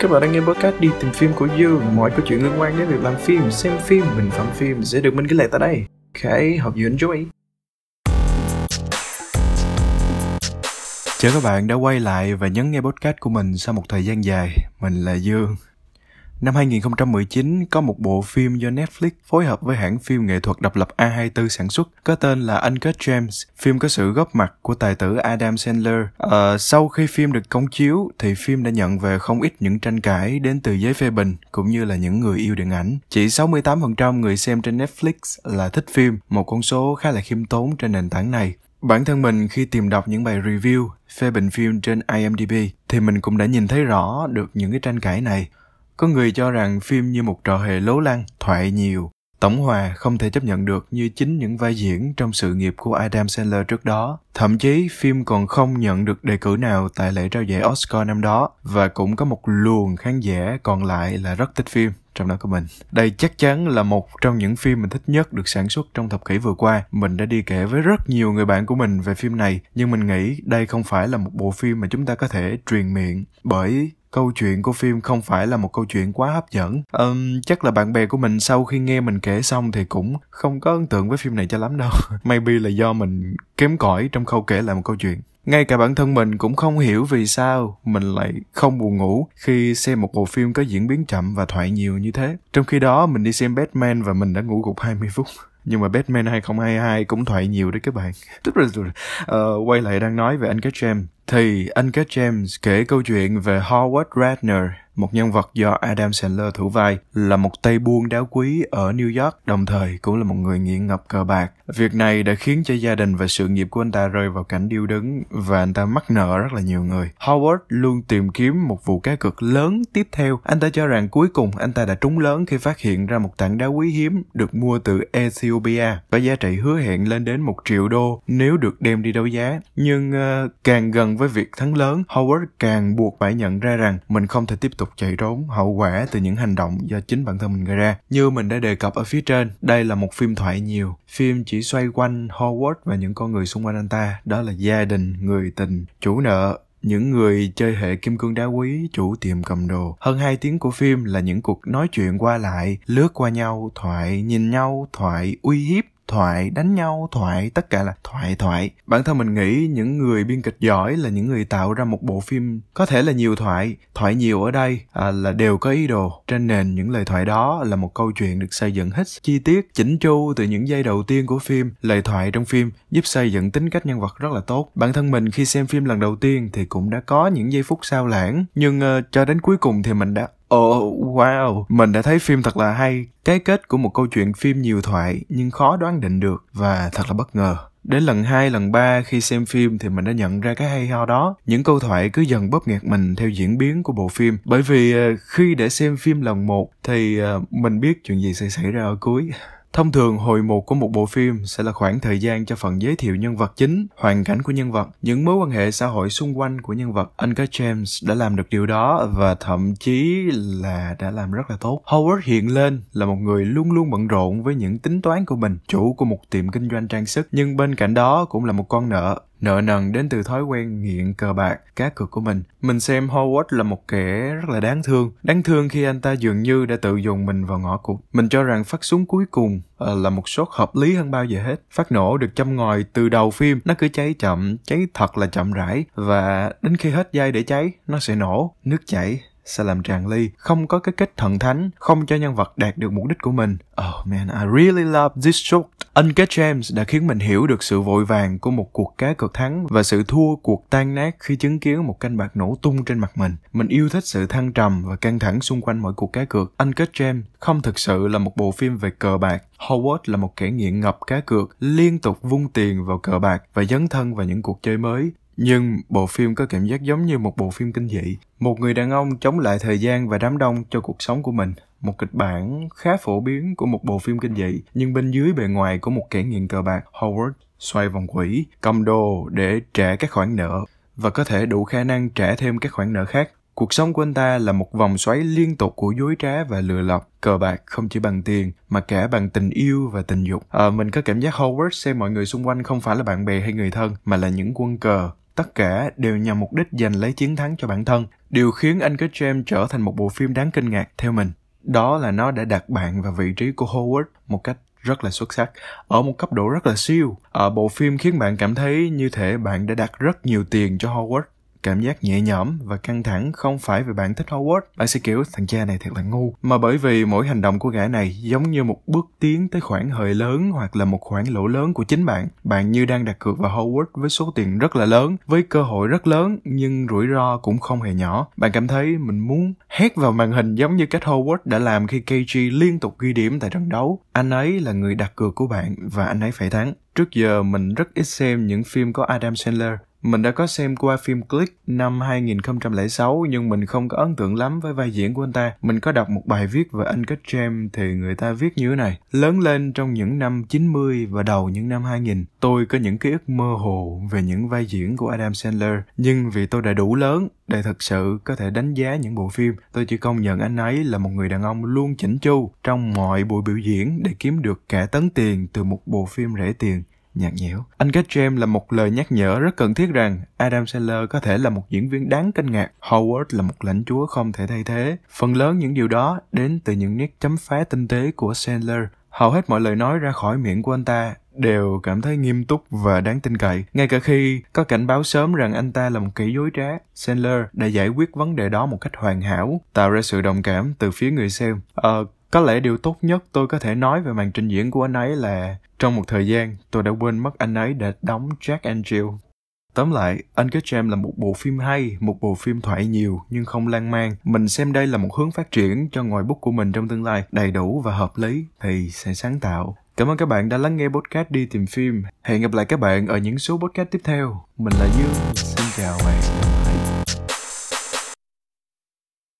Các bạn đang nghe podcast đi tìm phim của Dương. Mọi câu chuyện liên quan đến việc làm phim, xem phim, bình phẩm phim sẽ được mình ghi lại tại đây. Ok, hope you enjoy Chào các bạn đã quay lại và nhấn nghe podcast của mình sau một thời gian dài. Mình là Dương. Năm 2019 có một bộ phim do Netflix phối hợp với hãng phim nghệ thuật độc lập A24 sản xuất có tên là Uncut Gems. Phim có sự góp mặt của tài tử Adam Sandler. À, sau khi phim được công chiếu thì phim đã nhận về không ít những tranh cãi đến từ giới phê bình cũng như là những người yêu điện ảnh. Chỉ 68% người xem trên Netflix là thích phim, một con số khá là khiêm tốn trên nền tảng này. Bản thân mình khi tìm đọc những bài review, phê bình phim trên IMDb thì mình cũng đã nhìn thấy rõ được những cái tranh cãi này. Có người cho rằng phim như một trò hề lố lăng, thoại nhiều. Tổng hòa không thể chấp nhận được như chính những vai diễn trong sự nghiệp của Adam Sandler trước đó. Thậm chí phim còn không nhận được đề cử nào tại lễ trao giải Oscar năm đó và cũng có một luồng khán giả còn lại là rất thích phim trong đó của mình. Đây chắc chắn là một trong những phim mình thích nhất được sản xuất trong thập kỷ vừa qua. Mình đã đi kể với rất nhiều người bạn của mình về phim này, nhưng mình nghĩ đây không phải là một bộ phim mà chúng ta có thể truyền miệng bởi câu chuyện của phim không phải là một câu chuyện quá hấp dẫn um, chắc là bạn bè của mình sau khi nghe mình kể xong thì cũng không có ấn tượng với phim này cho lắm đâu maybe là do mình kém cỏi trong khâu kể lại một câu chuyện ngay cả bản thân mình cũng không hiểu vì sao mình lại không buồn ngủ khi xem một bộ phim có diễn biến chậm và thoại nhiều như thế. Trong khi đó mình đi xem Batman và mình đã ngủ gục 20 phút. Nhưng mà Batman 2022 cũng thoại nhiều đấy các bạn. Tức là uh, quay lại đang nói về anh Uncut James thì anh Uncut James kể câu chuyện về Howard Ratner một nhân vật do Adam Sandler thủ vai, là một tay buôn đá quý ở New York, đồng thời cũng là một người nghiện ngập cờ bạc. Việc này đã khiến cho gia đình và sự nghiệp của anh ta rơi vào cảnh điêu đứng và anh ta mắc nợ rất là nhiều người. Howard luôn tìm kiếm một vụ cá cược lớn tiếp theo. Anh ta cho rằng cuối cùng anh ta đã trúng lớn khi phát hiện ra một tảng đá quý hiếm được mua từ Ethiopia có giá trị hứa hẹn lên đến một triệu đô nếu được đem đi đấu giá. Nhưng uh, càng gần với việc thắng lớn, Howard càng buộc phải nhận ra rằng mình không thể tiếp tục tục chạy trốn hậu quả từ những hành động do chính bản thân mình gây ra. Như mình đã đề cập ở phía trên, đây là một phim thoại nhiều. Phim chỉ xoay quanh Howard và những con người xung quanh anh ta, đó là gia đình, người tình, chủ nợ, những người chơi hệ kim cương đá quý, chủ tiệm cầm đồ. Hơn 2 tiếng của phim là những cuộc nói chuyện qua lại, lướt qua nhau, thoại, nhìn nhau, thoại, uy hiếp, thoại đánh nhau thoại tất cả là thoại thoại. Bản thân mình nghĩ những người biên kịch giỏi là những người tạo ra một bộ phim có thể là nhiều thoại thoại nhiều ở đây à, là đều có ý đồ. Trên nền những lời thoại đó là một câu chuyện được xây dựng hết chi tiết chỉnh chu từ những giây đầu tiên của phim. Lời thoại trong phim giúp xây dựng tính cách nhân vật rất là tốt. Bản thân mình khi xem phim lần đầu tiên thì cũng đã có những giây phút sao lãng nhưng uh, cho đến cuối cùng thì mình đã oh, wow, mình đã thấy phim thật là hay. Cái kết của một câu chuyện phim nhiều thoại nhưng khó đoán định được và thật là bất ngờ. Đến lần 2, lần 3 khi xem phim thì mình đã nhận ra cái hay ho đó. Những câu thoại cứ dần bóp nghẹt mình theo diễn biến của bộ phim. Bởi vì ờ, khi để xem phim lần một thì ờ, mình biết chuyện gì sẽ xảy ra ở cuối. Thông thường hồi một của một bộ phim sẽ là khoảng thời gian cho phần giới thiệu nhân vật chính, hoàn cảnh của nhân vật, những mối quan hệ xã hội xung quanh của nhân vật. Uncut James đã làm được điều đó và thậm chí là đã làm rất là tốt. Howard hiện lên là một người luôn luôn bận rộn với những tính toán của mình, chủ của một tiệm kinh doanh trang sức, nhưng bên cạnh đó cũng là một con nợ nợ nần đến từ thói quen nghiện cờ bạc, cá cược của mình. Mình xem Howard là một kẻ rất là đáng thương. Đáng thương khi anh ta dường như đã tự dùng mình vào ngõ cụt. Mình cho rằng phát súng cuối cùng ờ, là một shot hợp lý hơn bao giờ hết. Phát nổ được châm ngòi từ đầu phim, nó cứ cháy chậm, cháy thật là chậm rãi và đến khi hết dây để cháy, nó sẽ nổ, nước chảy sẽ làm tràn ly, không có cái kết thần thánh, không cho nhân vật đạt được mục đích của mình. Oh man, I really love this shot. Uncut James đã khiến mình hiểu được sự vội vàng của một cuộc cá cược thắng và sự thua cuộc tan nát khi chứng kiến một canh bạc nổ tung trên mặt mình. Mình yêu thích sự thăng trầm và căng thẳng xung quanh mỗi cuộc cá cược. Uncut James không thực sự là một bộ phim về cờ bạc. Howard là một kẻ nghiện ngập cá cược, liên tục vung tiền vào cờ bạc và dấn thân vào những cuộc chơi mới. Nhưng bộ phim có cảm giác giống như một bộ phim kinh dị. Một người đàn ông chống lại thời gian và đám đông cho cuộc sống của mình. Một kịch bản khá phổ biến của một bộ phim kinh dị, nhưng bên dưới bề ngoài của một kẻ nghiện cờ bạc, Howard xoay vòng quỹ, cầm đồ để trả các khoản nợ và có thể đủ khả năng trả thêm các khoản nợ khác. Cuộc sống của anh ta là một vòng xoáy liên tục của dối trá và lừa lọc. Cờ bạc không chỉ bằng tiền, mà cả bằng tình yêu và tình dục. À, mình có cảm giác Howard xem mọi người xung quanh không phải là bạn bè hay người thân, mà là những quân cờ tất cả đều nhằm mục đích giành lấy chiến thắng cho bản thân Điều khiến Anh Kết James trở thành một bộ phim đáng kinh ngạc theo mình, đó là nó đã đặt bạn vào vị trí của Howard một cách rất là xuất sắc, ở một cấp độ rất là siêu. Ở bộ phim khiến bạn cảm thấy như thể bạn đã đặt rất nhiều tiền cho Howard cảm giác nhẹ nhõm và căng thẳng không phải vì bạn thích Howard. Bạn sẽ kiểu, thằng cha này thật là ngu. Mà bởi vì mỗi hành động của gã này giống như một bước tiến tới khoản hời lớn hoặc là một khoản lỗ lớn của chính bạn. Bạn như đang đặt cược vào Howard với số tiền rất là lớn, với cơ hội rất lớn, nhưng rủi ro cũng không hề nhỏ. Bạn cảm thấy mình muốn hét vào màn hình giống như cách Howard đã làm khi KG liên tục ghi điểm tại trận đấu. Anh ấy là người đặt cược của bạn và anh ấy phải thắng. Trước giờ mình rất ít xem những phim có Adam Sandler mình đã có xem qua phim Click năm 2006 nhưng mình không có ấn tượng lắm với vai diễn của anh ta. Mình có đọc một bài viết về anh kết James thì người ta viết như thế này. Lớn lên trong những năm 90 và đầu những năm 2000, tôi có những ký ức mơ hồ về những vai diễn của Adam Sandler. Nhưng vì tôi đã đủ lớn để thực sự có thể đánh giá những bộ phim, tôi chỉ công nhận anh ấy là một người đàn ông luôn chỉnh chu trong mọi buổi biểu diễn để kiếm được cả tấn tiền từ một bộ phim rẻ tiền nhạt nhẽo. Anh kết James là một lời nhắc nhở rất cần thiết rằng Adam Sandler có thể là một diễn viên đáng kinh ngạc, Howard là một lãnh chúa không thể thay thế. Phần lớn những điều đó đến từ những nét chấm phá tinh tế của Sandler. Hầu hết mọi lời nói ra khỏi miệng của anh ta đều cảm thấy nghiêm túc và đáng tin cậy. Ngay cả khi có cảnh báo sớm rằng anh ta là một kỹ dối trá, Sandler đã giải quyết vấn đề đó một cách hoàn hảo, tạo ra sự đồng cảm từ phía người xem. Ờ, có lẽ điều tốt nhất tôi có thể nói về màn trình diễn của anh ấy là trong một thời gian tôi đã quên mất anh ấy để đóng Jack and Jill. Tóm lại, Uncut Gem là một bộ phim hay, một bộ phim thoại nhiều nhưng không lan man. Mình xem đây là một hướng phát triển cho ngòi bút của mình trong tương lai, đầy đủ và hợp lý thì sẽ sáng tạo. Cảm ơn các bạn đã lắng nghe podcast đi tìm phim. Hẹn gặp lại các bạn ở những số podcast tiếp theo. Mình là Dương, xin chào bạn.